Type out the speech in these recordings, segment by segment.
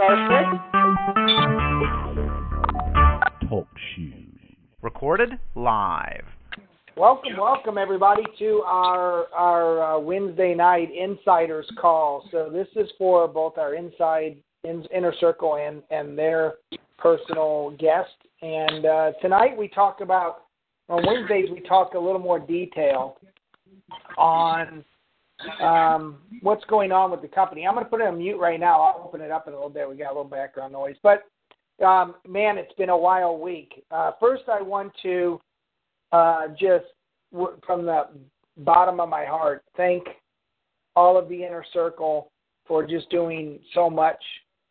Starfit. Talk shoes. Recorded live. Welcome, welcome everybody to our our uh, Wednesday night insiders call. So this is for both our inside in, inner circle and and their personal guest. And uh, tonight we talk about on Wednesdays we talk a little more detail on um, what's going on with the company. I'm going to put it on mute right now. I'll open it up in a little bit. We got a little background noise, but um, man, it's been a wild week. Uh, first, I want to uh, just from the bottom of my heart thank all of the inner circle for just doing so much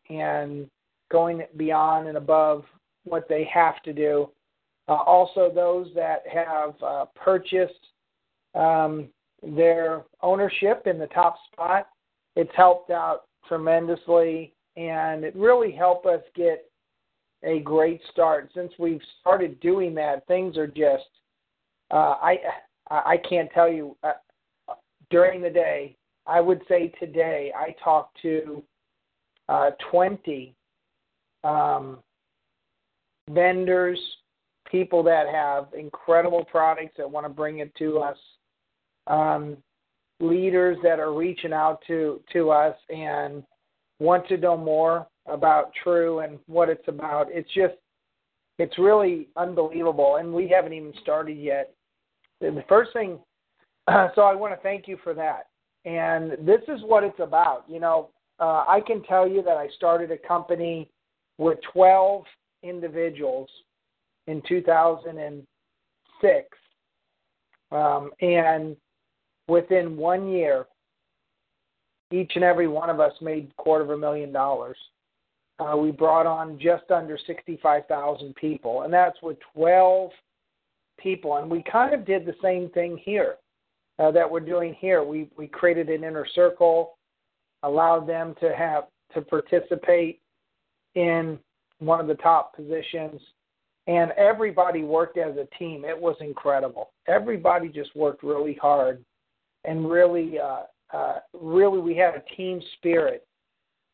and going beyond and above what they have to do. Uh, also, those that have uh, purchased um, their ownership in the top spot, it's helped out tremendously, and it really helped us get a great start. Since we've started doing that, things are just uh, I I can't tell you uh, during the day. I would say today I talked to uh, 20 um, vendors, people that have incredible products that want to bring it to us, um, leaders that are reaching out to to us and want to know more about True and what it's about. It's just it's really unbelievable, and we haven't even started yet. The first thing, so I want to thank you for that. And this is what it's about. You know, uh, I can tell you that I started a company with 12 individuals in 2006. Um, and within one year, each and every one of us made quarter of a million dollars. Uh, we brought on just under 65,000 people, and that's with 12 people. And we kind of did the same thing here uh, that we're doing here. We we created an inner circle, allowed them to have to participate in one of the top positions, and everybody worked as a team. It was incredible. Everybody just worked really hard, and really, uh, uh, really, we had a team spirit.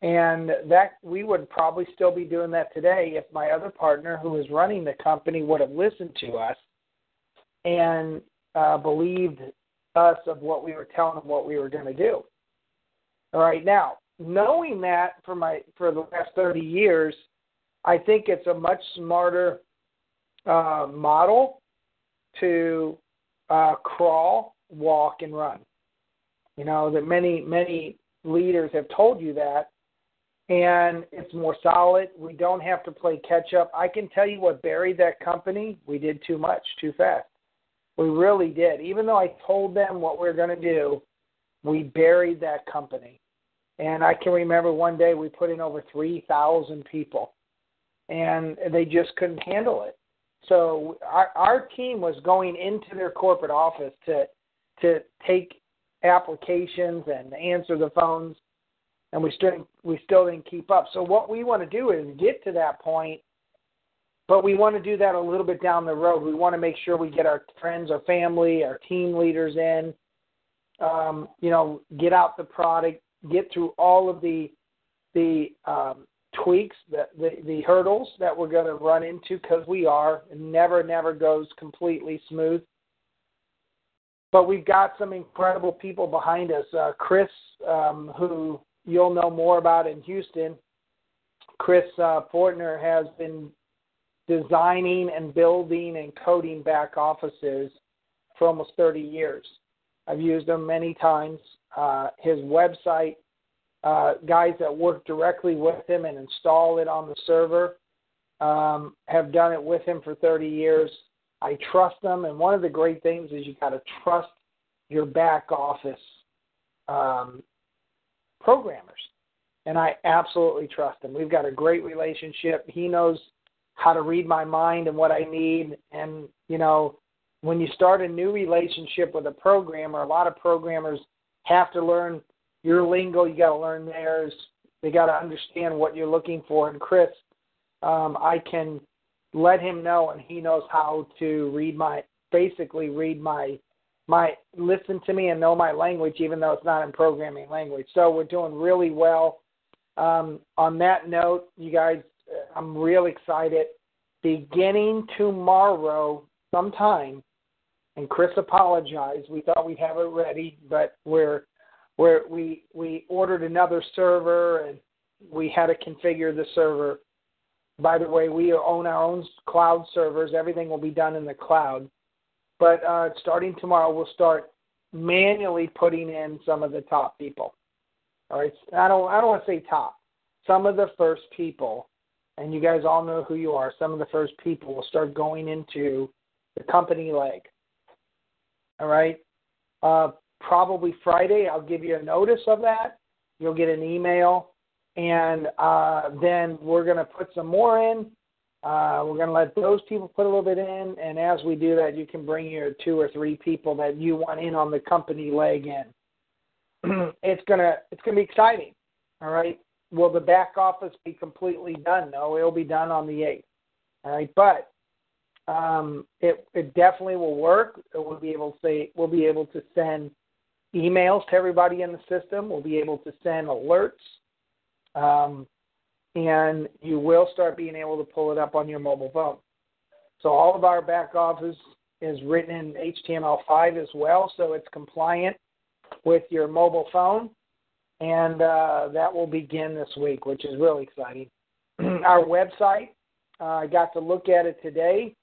And that we would probably still be doing that today if my other partner, who was running the company, would have listened to us and uh, believed us of what we were telling them what we were going to do. All right, now knowing that for my for the last thirty years, I think it's a much smarter uh, model to uh, crawl, walk, and run. You know that many many leaders have told you that, and it's more solid. We don't have to play catch up. I can tell you what buried that company. We did too much, too fast. We really did. Even though I told them what we were going to do, we buried that company. And I can remember one day we put in over 3,000 people, and they just couldn't handle it. So our, our team was going into their corporate office to to take applications and answer the phones, and we still we still didn't keep up. So what we want to do is get to that point but we want to do that a little bit down the road. We want to make sure we get our friends, our family, our team leaders in. Um, you know, get out the product, get through all of the the um, tweaks, the, the the hurdles that we're going to run into because we are. It never never goes completely smooth. But we've got some incredible people behind us. Uh, Chris, um, who you'll know more about in Houston, Chris uh, Fortner has been designing and building and coding back offices for almost 30 years. I've used them many times. Uh, his website, uh, guys that work directly with him and install it on the server, um, have done it with him for 30 years. I trust them, and one of the great things is you got to trust your back office um, programmers, and I absolutely trust him. We've got a great relationship. He knows how to read my mind and what I need. And, you know, when you start a new relationship with a programmer, a lot of programmers have to learn your lingo, you got to learn theirs. They got to understand what you're looking for. And Chris, um, I can let him know, and he knows how to read my, basically read my, my, listen to me and know my language, even though it's not in programming language. So we're doing really well. um, on that note, you guys, I'm real excited. Beginning tomorrow, sometime, and Chris apologized. We thought we'd have it ready, but we're we're we we ordered another server and we had to configure the server. By the way, we own our own cloud servers. Everything will be done in the cloud. But uh, starting tomorrow, we'll start manually putting in some of the top people. All right, I don't I don't want to say top. Some of the first people, and you guys all know who you are. Some of the first people will start going into the company leg. All right, uh, probably Friday. I'll give you a notice of that. You'll get an email, and uh, then we're going to put some more in. Uh, we're going to let those people put a little bit in, and as we do that, you can bring your two or three people that you want in on the company leg in. it's gonna it's gonna be exciting. All right. Will the back office be completely done? No, it'll be done on the eighth. All right, but um, it it definitely will work. We'll be able to say we'll be able to send emails to everybody in the system. We'll be able to send alerts, um, and you will start being able to pull it up on your mobile phone. So all of our back office is written in HTML5 as well, so it's compliant with your mobile phone, and uh, that will begin this week, which is really exciting. our website, uh, I got to look at it today.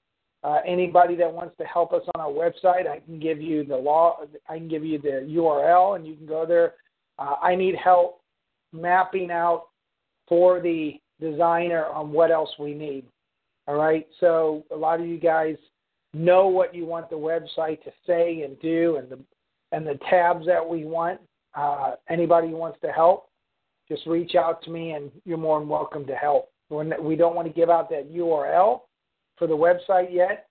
Uh, anybody that wants to help us on our website, I can give you the law. I can give you the URL, and you can go there. Uh, I need help mapping out for the designer on what else we need. All right. So a lot of you guys know what you want the website to say and do, and the and the tabs that we want. Uh, anybody who wants to help, just reach out to me, and you're more than welcome to help. we don't want to give out that URL for the website yet.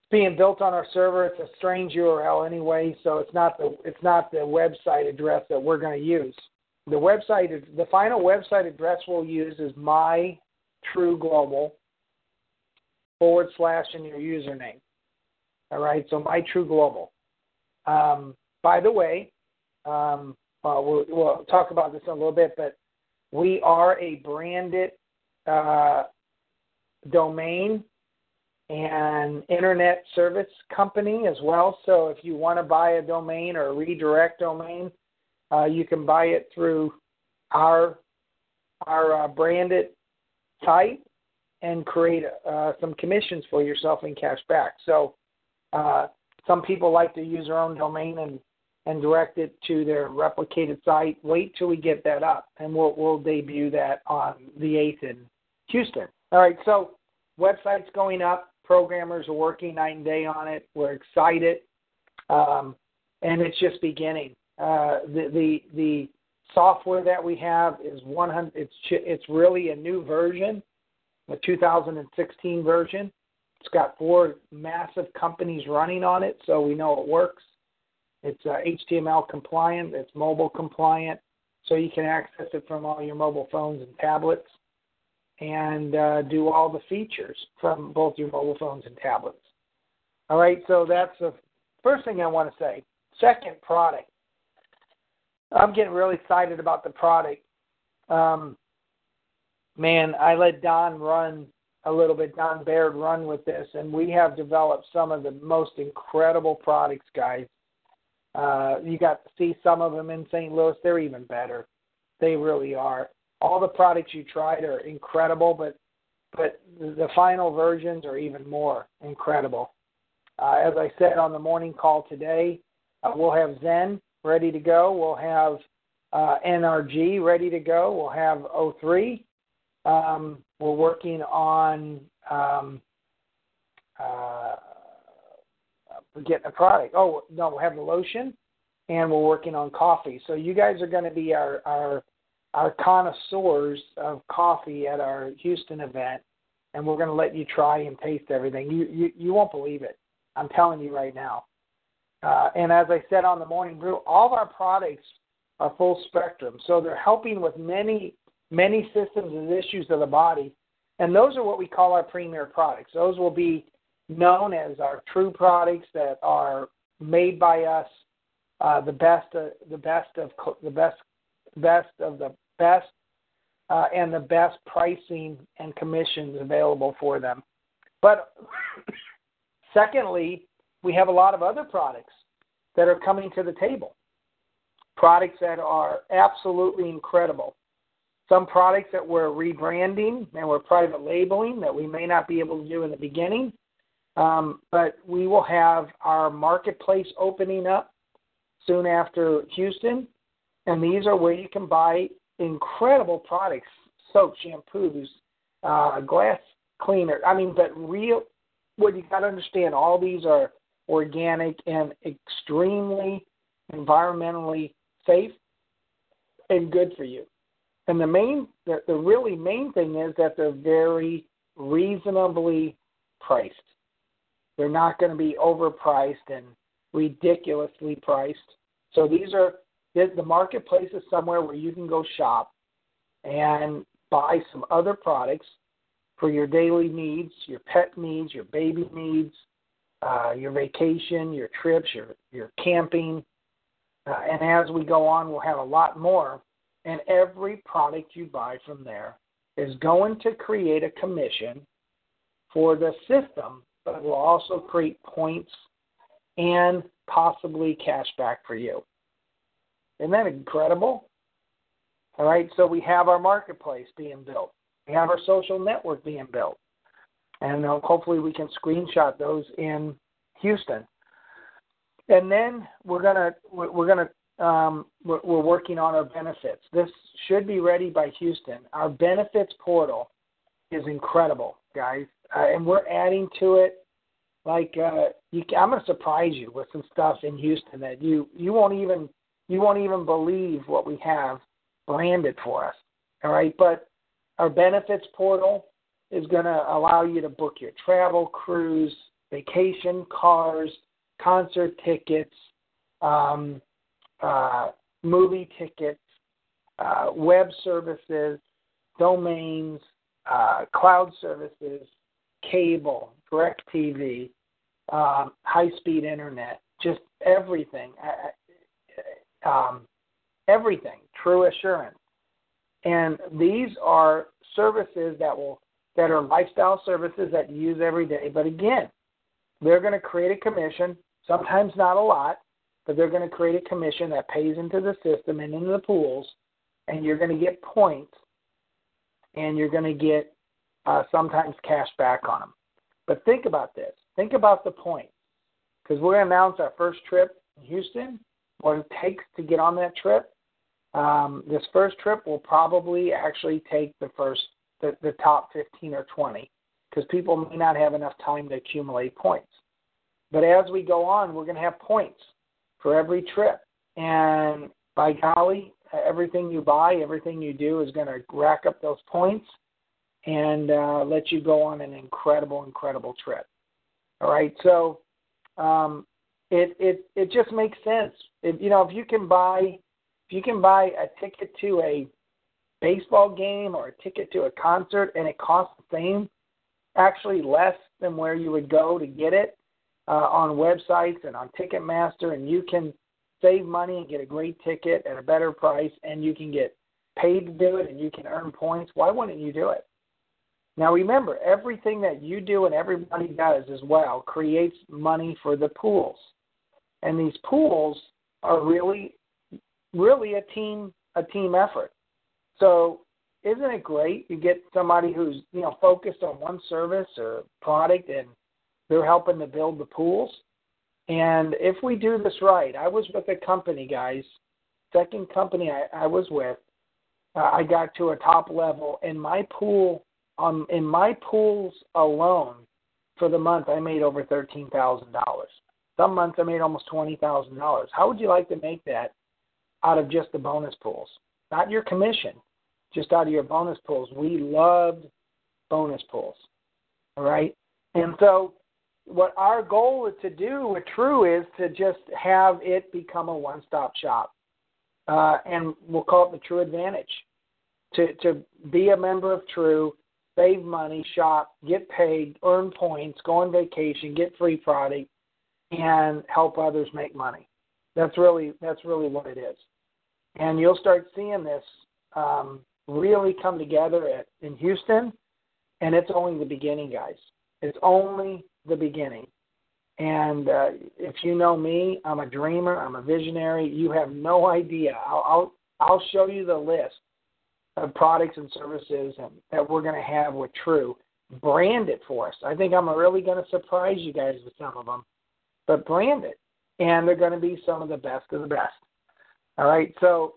It's being built on our server. It's a strange URL anyway, so it's not the it's not the website address that we're going to use. The website, the final website address we'll use is my True Global forward slash in your username. All right, so my True Global. Um, by the way, um, we'll, we'll talk about this in a little bit, but we are a branded uh, domain and internet service company as well. So if you want to buy a domain or a redirect domain, uh, you can buy it through our our uh, branded site and create uh, some commissions for yourself in cash back. So uh, some people like to use their own domain and and direct it to their replicated site. Wait till we get that up, and we'll we'll debut that on the eighth in Houston. All right, so website's going up. Programmers are working night and day on it. We're excited, um, and it's just beginning. Uh, the the the software that we have is 100. It's it's really a new version, a 2016 version. It's got four massive companies running on it, so we know it works. It's uh, HTML compliant, it's mobile compliant, so you can access it from all your mobile phones and tablets and uh, do all the features from both your mobile phones and tablets. All right, so that's the first thing I want to say. Second, product. I'm getting really excited about the product. Um, man, I let Don run a little bit, Don Baird run with this, and we have developed some of the most incredible products, guys. Uh, you got to see some of them in St. Louis. They're even better. They really are. All the products you tried are incredible, but but the final versions are even more incredible. Uh, as I said on the morning call today, uh, we'll have Zen ready to go. We'll have uh, NRG ready to go. We'll have O3. Um, we're working on um, uh, getting a product. Oh no, we have the lotion, and we're working on coffee. So you guys are going to be our our our connoisseurs of coffee at our Houston event, and we're going to let you try and taste everything. You you you won't believe it. I'm telling you right now. Uh, and as I said on the morning brew, all of our products are full spectrum, so they're helping with many many systems and issues of the body. And those are what we call our premier products. Those will be known as our true products that are made by us, uh, the best, the best of the best, best of the best uh, and the best pricing and commissions available for them. But secondly, we have a lot of other products that are coming to the table. Products that are absolutely incredible. Some products that we're rebranding and we're private labeling that we may not be able to do in the beginning. Um, but we will have our marketplace opening up soon after Houston. And these are where you can buy incredible products soap, shampoos, uh, glass cleaner. I mean, but real, what you got to understand, all these are organic and extremely environmentally safe and good for you. And the main, the, the really main thing is that they're very reasonably priced. They're not going to be overpriced and ridiculously priced. So these are the marketplace is somewhere where you can go shop and buy some other products for your daily needs, your pet needs, your baby needs, uh, your vacation, your trips, your your camping, uh, and as we go on, we'll have a lot more. And every product you buy from there is going to create a commission for the system, but will also create points and possibly cash back for you. Isn't that incredible? All right, so we have our marketplace being built. We have our social network being built. And uh, hopefully we can screenshot those in Houston. And then we're gonna we're gonna um, we're, we're working on our benefits. This should be ready by Houston. Our benefits portal is incredible, guys, uh, and we're adding to it. Like uh, you, I'm gonna surprise you with some stuff in Houston that you you won't even you won't even believe what we have branded for us. All right, but our benefits portal is going to allow you to book your travel, cruise, vacation, cars, concert tickets, um, uh, movie tickets, uh, web services, domains, uh, cloud services, cable, direct TV, um, high speed internet, just everything. Um, everything, True Assurance. And these are services that will that are lifestyle services that you use every day. But again, they're going to create a commission, sometimes not a lot, but they're going to create a commission that pays into the system and into the pools, and you're going to get points, and you're going to get uh, sometimes cash back on them. But think about this. Think about the points, because we're going to announce our first trip in Houston, what it takes to get on that trip. Um, this first trip will probably actually take the first the, the top 15 or 20 because people may not have enough time to accumulate points. But as we go on, we're going to have points for every trip. And by golly, everything you buy, everything you do is going to rack up those points and uh, let you go on an incredible, incredible trip. All right, so um, it it it just makes sense. If, you know, if you can buy if you can buy a ticket to a baseball game or a ticket to a concert and it costs the same, actually less than where you would go to get it uh, on websites and on Ticketmaster, and you can save money and get a great ticket at a better price, and you can get paid to do it, and you can earn points. Why wouldn't you do it? Now remember, everything that you do and everybody does as well creates money for the pools. And these pools are really really a team a team effort. So isn't it great? You get somebody who's you know focused on one service or product, and they're helping to build the pools. And if we do this right, I was with a company, guys. Second company I, I was with, uh, I got to a top level, and my pool, um, in my pools alone, for the month, I made over thirteen thousand dollars. Some months I made almost twenty thousand dollars. How would you like to make that out of just the bonus pools, not your commission, just out of your bonus pools. We loved bonus pools. All right. And so, what our goal is to do with True is to just have it become a one stop shop. Uh, and we'll call it the True Advantage. To, to be a member of True, save money, shop, get paid, earn points, go on vacation, get free product, and help others make money. That's really that's really what it is and you'll start seeing this um, really come together at, in Houston, and it's only the beginning, guys. It's only the beginning. And uh, if you know me, I'm a dreamer. I'm a visionary. You have no idea. I'll I'll, I'll show you the list of products and services and, that we're going to have with True. Brand it for us. I think I'm really going to surprise you guys with some of them, but brand it, and they're going to be some of the best of the best. All right, so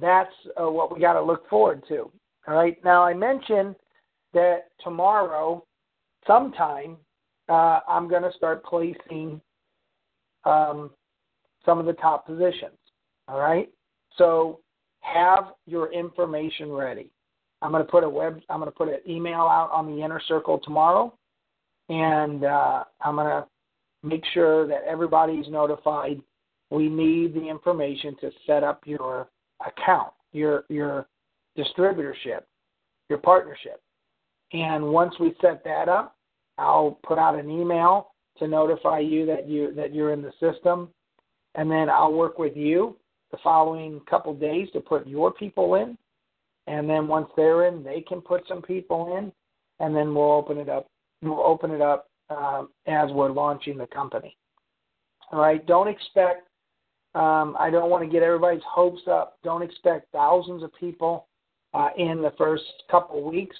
that's uh, what we got to look forward to. All right, now I mentioned that tomorrow, sometime, uh, I'm going to start placing um, some of the top positions. All right, so have your information ready. I'm going to put a web. I'm going to put an email out on the inner circle tomorrow, and uh, I'm going to make sure that everybody's notified. We need the information to set up your account, your your distributorship, your partnership. And once we set that up, I'll put out an email to notify you that you that you're in the system, and then I'll work with you the following couple days to put your people in, and then once they're in, they can put some people in, and then we'll open it up. We'll open it up um, as we're launching the company. All right. Don't expect. Um, I don't want to get everybody's hopes up. Don't expect thousands of people uh, in the first couple weeks.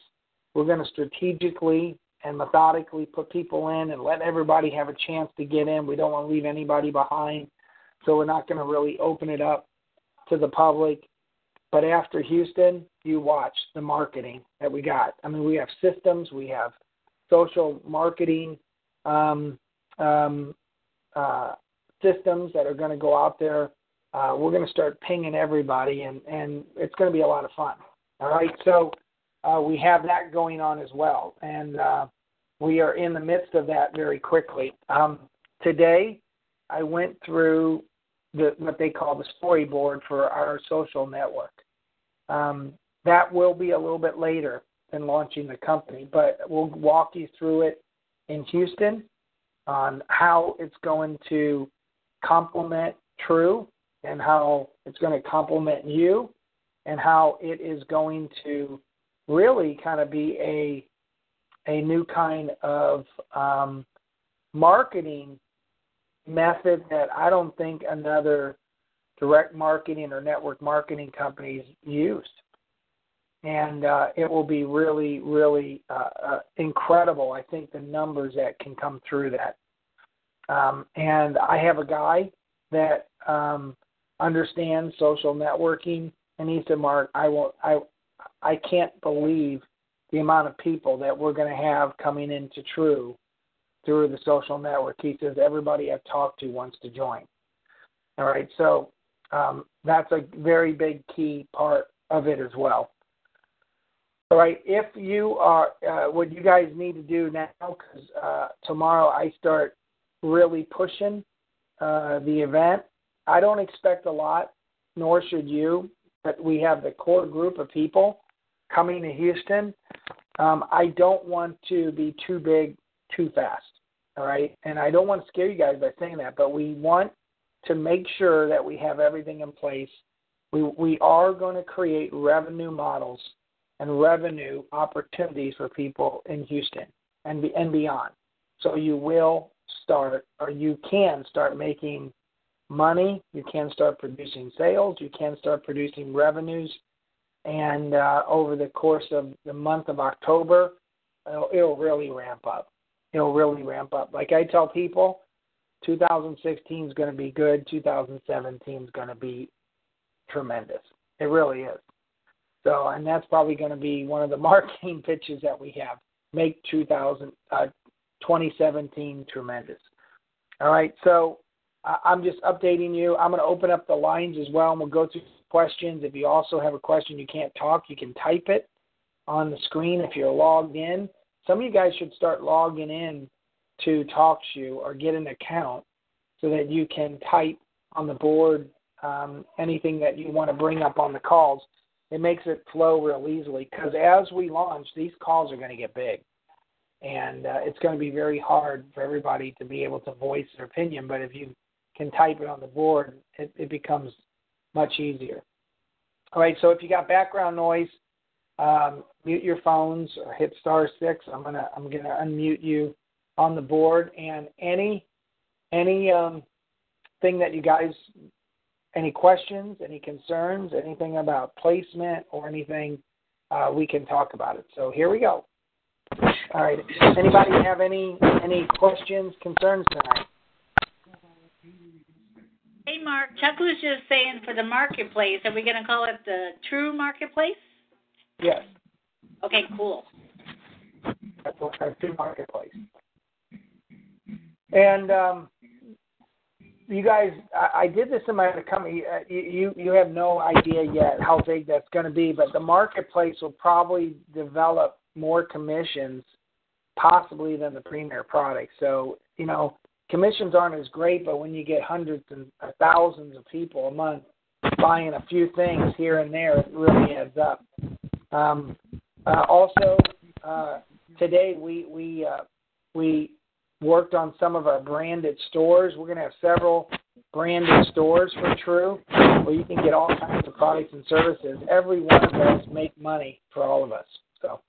We're going to strategically and methodically put people in and let everybody have a chance to get in. We don't want to leave anybody behind. So we're not going to really open it up to the public. But after Houston, you watch the marketing that we got. I mean, we have systems, we have social marketing um, um, uh, systems that are going to go out there. Uh, we're going to start pinging everybody, and, and it's going to be a lot of fun. All right, so uh, we have that going on as well, and uh, we are in the midst of that very quickly. Um, today, I went through the, what they call the storyboard for our social network. Um, that will be a little bit later than launching the company, but we'll walk you through it in Houston on how it's going to complement true and how it's going to complement you and how it is going to really kind of be a a new kind of um, marketing method that I don't think another direct marketing or network marketing companies used. And uh, it will be really, really uh, uh, incredible. I think the numbers that can come through that. Um, and I have a guy that um, understands social networking, and he said, "Mark, I will. I I can't believe the amount of people that we're going to have coming into True through the social network. He says everybody I've talked to wants to join. All right, so um, that's a very big key part of it as well. All right, if you are, uh, what you guys need to do now, because uh, tomorrow I start really pushing uh, the event. I don't expect a lot, nor should you, but we have the core group of people coming to Houston. Um, I don't want to be too big too fast. All right. And I don't want to scare you guys by saying that, but we want to make sure that we have everything in place. We, we are going to create revenue models and revenue opportunities for people in Houston and, be, and beyond. So you will start, or you can start making money. You can start producing sales. You can start producing revenues. And uh, over the course of the month of October, it'll, it'll really ramp up it'll really ramp up. Like I tell people, 2016 is going to be good. 2017 is going to be tremendous. It really is. So, and that's probably going to be one of the marketing pitches that we have. Make 2000, uh, 2017 tremendous. All right. So, I'm just updating you. I'm going to open up the lines as well, and we'll go through questions. If you also have a question you can't talk, you can type it on the screen if you're logged in. Some of you guys should start logging in to TalkShoe or get an account so that you can type on the board um, anything that you want to bring up on the calls. It makes it flow real easily because as we launch, these calls are going to get big. And uh, it's going to be very hard for everybody to be able to voice their opinion. But if you can type it on the board, it, it becomes much easier. All right, so if you got background noise, um, mute your phones or hit star six. I'm gonna I'm gonna unmute you on the board and any any um, thing that you guys any questions, any concerns, anything about placement or anything, uh, we can talk about it. So here we go. All right. Anybody have any any questions, concerns tonight? Hey, Mark. Chuck was just saying for the marketplace, are we going to call it the True Marketplace? Yes. Okay, cool. That's our True Marketplace. And um, you guys, I, I did this in my company. Uh, you you have no idea yet how big that's going to be, but the marketplace will probably develop more commissions, possibly than the premier product. So you know, commissions aren't as great, but when you get hundreds and thousands of people a month buying a few things here and there, it really adds up. Um, uh, also, uh, today we we uh, we worked on some of our branded stores. We're going to have several branded stores for True, where you can get all kinds of products and services. Every one of those make money for all of us. So.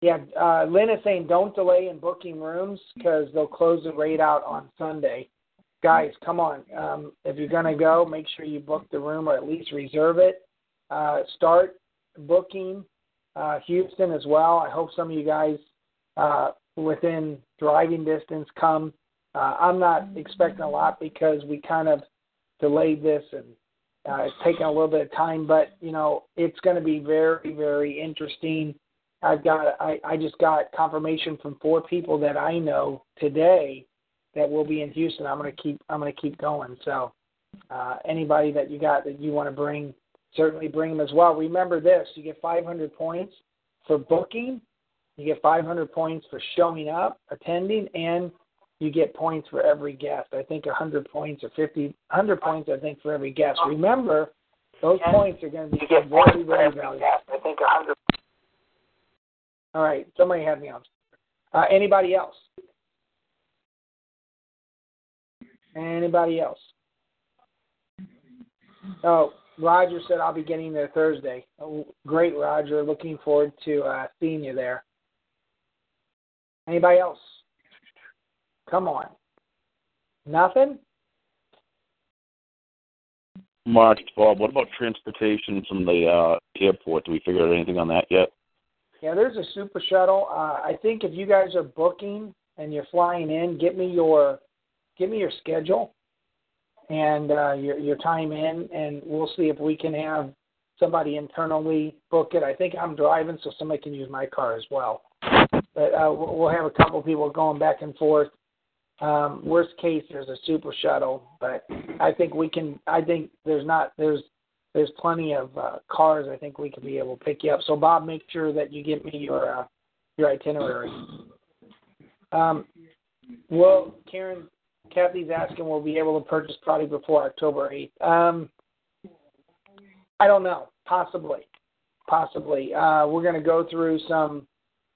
Yeah, uh, Lynn is saying don't delay in booking rooms because they'll close the rate out on Sunday. Guys, come on. Um, if you're going to go, make sure you book the room or at least reserve it. Uh, start booking uh, Houston as well. I hope some of you guys uh, within driving distance come. Uh, I'm not expecting a lot because we kind of delayed this and uh, it's taken a little bit of time, but you know it's going to be very, very interesting. I've got I, I just got confirmation from four people that I know today that will be in Houston. I'm going to keep I'm going to keep going. So uh, anybody that you got that you want to bring, certainly bring them as well. Remember this: you get 500 points for booking, you get 500 points for showing up, attending, and you get points for every guest. I think 100 points or 50, 100 points. I think for every guest. Remember, those points are going to be very, very valuable. I think 100. All right, somebody had me on. Uh, anybody else? Anybody else? Oh, Roger said I'll be getting there Thursday. Oh, great, Roger. Looking forward to uh, seeing you there. Anybody else? Come on. Nothing? Mark, Bob, what about transportation from the uh, airport? Do we figure out anything on that yet? Yeah, there's a super shuttle. Uh, I think if you guys are booking and you're flying in, get me your give me your schedule and uh, your your time in, and we'll see if we can have somebody internally book it. I think I'm driving, so somebody can use my car as well. But uh, we'll have a couple people going back and forth. Um, worst case, there's a super shuttle, but I think we can. I think there's not there's there's plenty of uh, cars. I think we could be able to pick you up. So Bob, make sure that you give me your uh, your itinerary. Um, well, Karen, Kathy's asking, will we be able to purchase product before October 8th? Um, I don't know. Possibly, possibly. Uh, we're going to go through some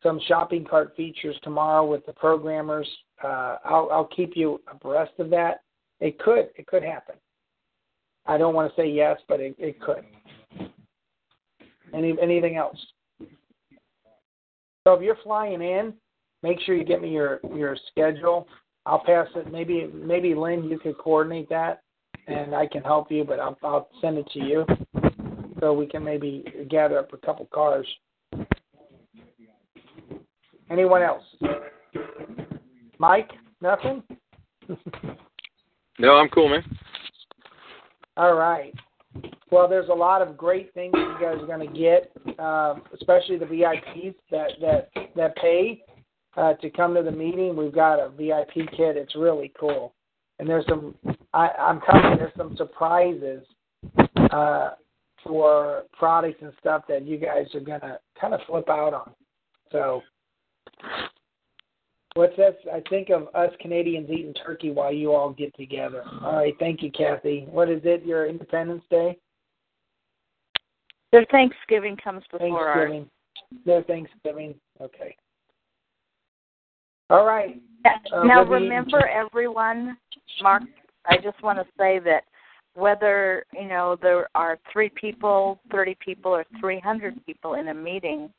some shopping cart features tomorrow with the programmers. Uh, I'll, I'll keep you abreast of that. It could it could happen. I don't want to say yes, but it, it could. Any anything else? So if you're flying in, make sure you get me your your schedule. I'll pass it. Maybe maybe Lynn, you could coordinate that, and I can help you. But I'll I'll send it to you, so we can maybe gather up a couple cars. Anyone else? Mike, nothing. no, I'm cool, man. All right. Well, there's a lot of great things you guys are going to get, uh, especially the VIPs that that that pay uh, to come to the meeting. We've got a VIP kit. It's really cool, and there's some. I, I'm telling you, there's some surprises uh, for products and stuff that you guys are going to kind of flip out on. So What's that? I think of us Canadians eating turkey while you all get together. All right, thank you, Kathy. What is it? Your Independence Day? Their Thanksgiving comes before Thanksgiving. Our... Their Thanksgiving. Okay. All right. Uh, now remember, everyone. Mark, I just want to say that whether you know there are three people, thirty people, or three hundred people in a meeting,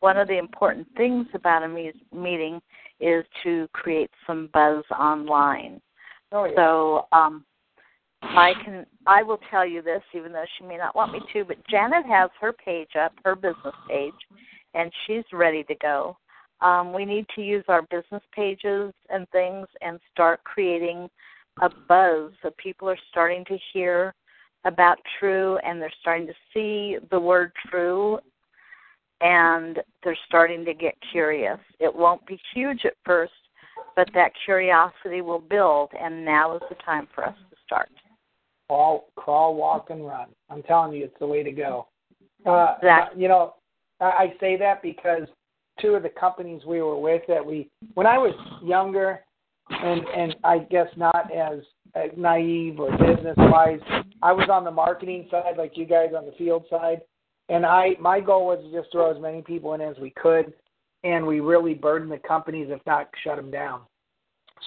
one of the important things about a me- meeting is to create some buzz online. Oh yeah. So um, I can I will tell you this, even though she may not want me to, but Janet has her page up, her business page, and she's ready to go. Um, we need to use our business pages and things and start creating a buzz so people are starting to hear about true and they're starting to see the word true and they're starting to get curious. It won't be huge at first, but that curiosity will build and now is the time for us to start. Crawl, crawl, walk, and run. I'm telling you, it's the way to go. Uh, Exactly. You know, I I say that because two of the companies we were with that we, when I was younger, and and I guess not as uh, naive or business wise, I was on the marketing side, like you guys on the field side, and I my goal was to just throw as many people in as we could, and we really burden the companies, if not shut them down.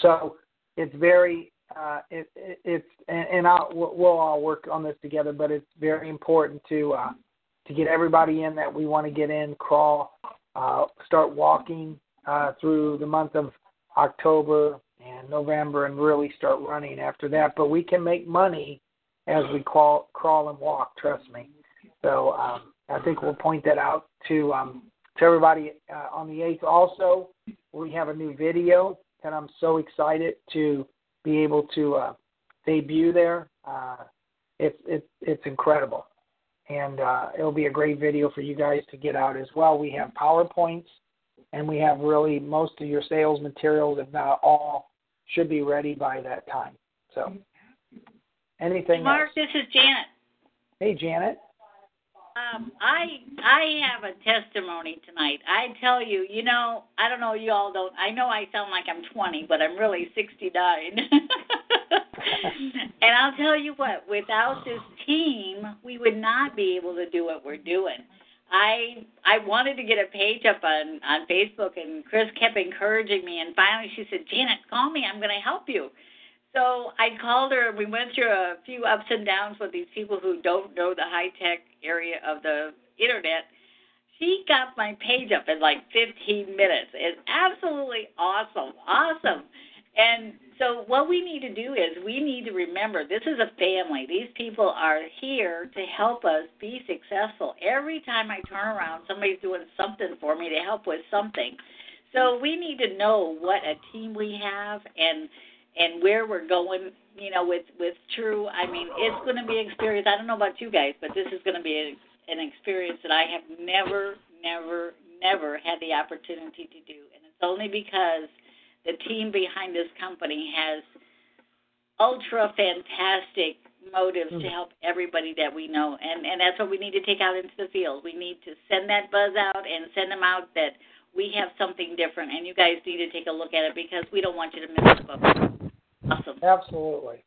So it's very uh, it, it, it's and, and I'll, we'll all work on this together, but it's very important to uh, to get everybody in that we want to get in, crawl, uh, start walking uh, through the month of October and November, and really start running after that. But we can make money as we crawl, crawl and walk. Trust me. So um, I think we'll point that out to um, to everybody uh, on the eighth. Also, we have a new video, and I'm so excited to be able to uh, debut there. Uh, it's it's it's incredible, and uh, it'll be a great video for you guys to get out as well. We have powerpoints, and we have really most of your sales materials, if not all, should be ready by that time. So, anything Mark, else? this is Janet. Hey, Janet. Um, I I have a testimony tonight. I tell you, you know, I don't know, you all don't. I know I sound like I'm 20, but I'm really 69. and I'll tell you what, without this team, we would not be able to do what we're doing. I I wanted to get a page up on on Facebook, and Chris kept encouraging me. And finally, she said, "Janet, call me. I'm going to help you." So I called her, we went through a few ups and downs with these people who don't know the high tech area of the internet. She got my page up in like 15 minutes. It's absolutely awesome, awesome. And so what we need to do is we need to remember this is a family. These people are here to help us be successful. Every time I turn around, somebody's doing something for me to help with something. So we need to know what a team we have and and where we're going, you know, with with True. I mean, it's going to be an experience. I don't know about you guys, but this is going to be an experience that I have never, never, never had the opportunity to do, and it's only because the team behind this company has ultra fantastic motives to hmm. help everybody that we know. And and that's what we need to take out into the field. We need to send that buzz out and send them out that we have something different. And you guys need to take a look at it because we don't want you to miss the boat awesome Absolutely.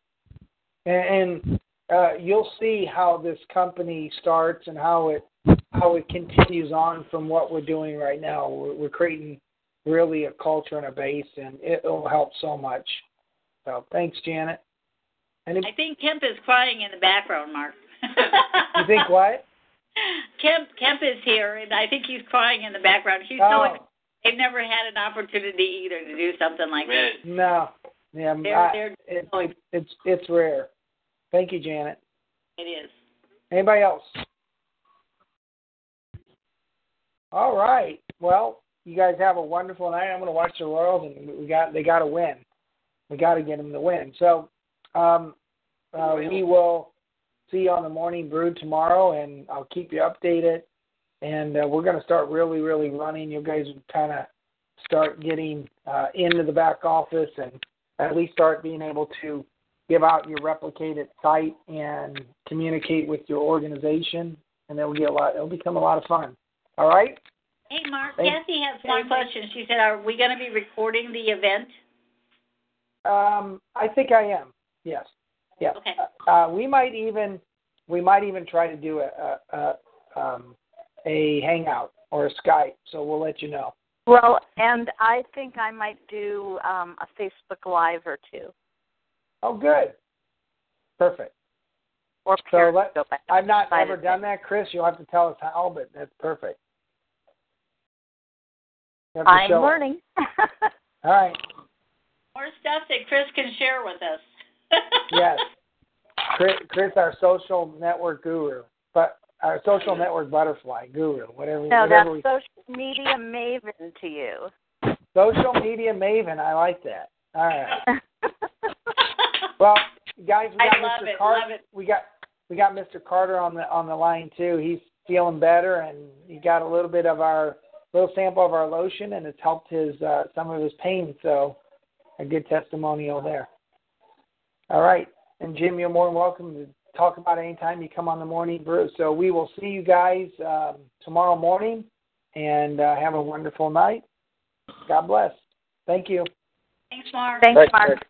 And, and uh, you'll see how this company starts and how it how it continues on from what we're doing right now. We're, we're creating really a culture and a base, and it'll help so much. So thanks, Janet. Any, i think kemp is crying in the background mark you think what? kemp kemp is here and i think he's crying in the background he's so Oh, they've never had an opportunity either to do something like this no. Yeah, they're I, they're it, it's it's rare. Thank you, Janet. it is Anybody else? All right. Well, you guys have a wonderful night. I'm going to watch the Royals, and we got they got to win. We got to get them to win. So, um, uh, we will see you on the morning brew tomorrow, and I'll keep you updated. And uh, we're going to start really, really running. You guys kind of start getting uh, into the back office, and at least start being able to give out your replicated site and communicate with your organization, and it'll get a lot. It'll become a lot of fun. All right. Hey, Mark, Thank- Kathy has one question. She said, Are we going to be recording the event? Um, I think I am. Yes. Yeah. Okay. Uh, we might even we might even try to do a a, a, um, a hangout or a Skype. So we'll let you know. Well, and I think I might do um, a Facebook Live or two. Oh, good. Perfect. or So let. I've not ever done that, Chris. You'll have to tell us how, but that's perfect. You have to I'm learning. All right. More stuff that Chris can share with us. Yes. Chris, Chris, our social network guru, but our social network butterfly guru, whatever. no, whatever that's we, social media maven to you. social media maven. I like that. All right. Well, guys, we got Mr. it, Carter. We got we got Mr. Carter on the on the line too. He's feeling better, and he got a little bit of our little sample of our lotion, and it's helped his uh, some of his pain. So, a good testimonial there. All right, and Jim, you're more than welcome to talk about it anytime you come on the morning brew. So we will see you guys um, tomorrow morning, and uh, have a wonderful night. God bless. Thank you. Thanks, Mark. Thanks, Thanks, Mark. Mark.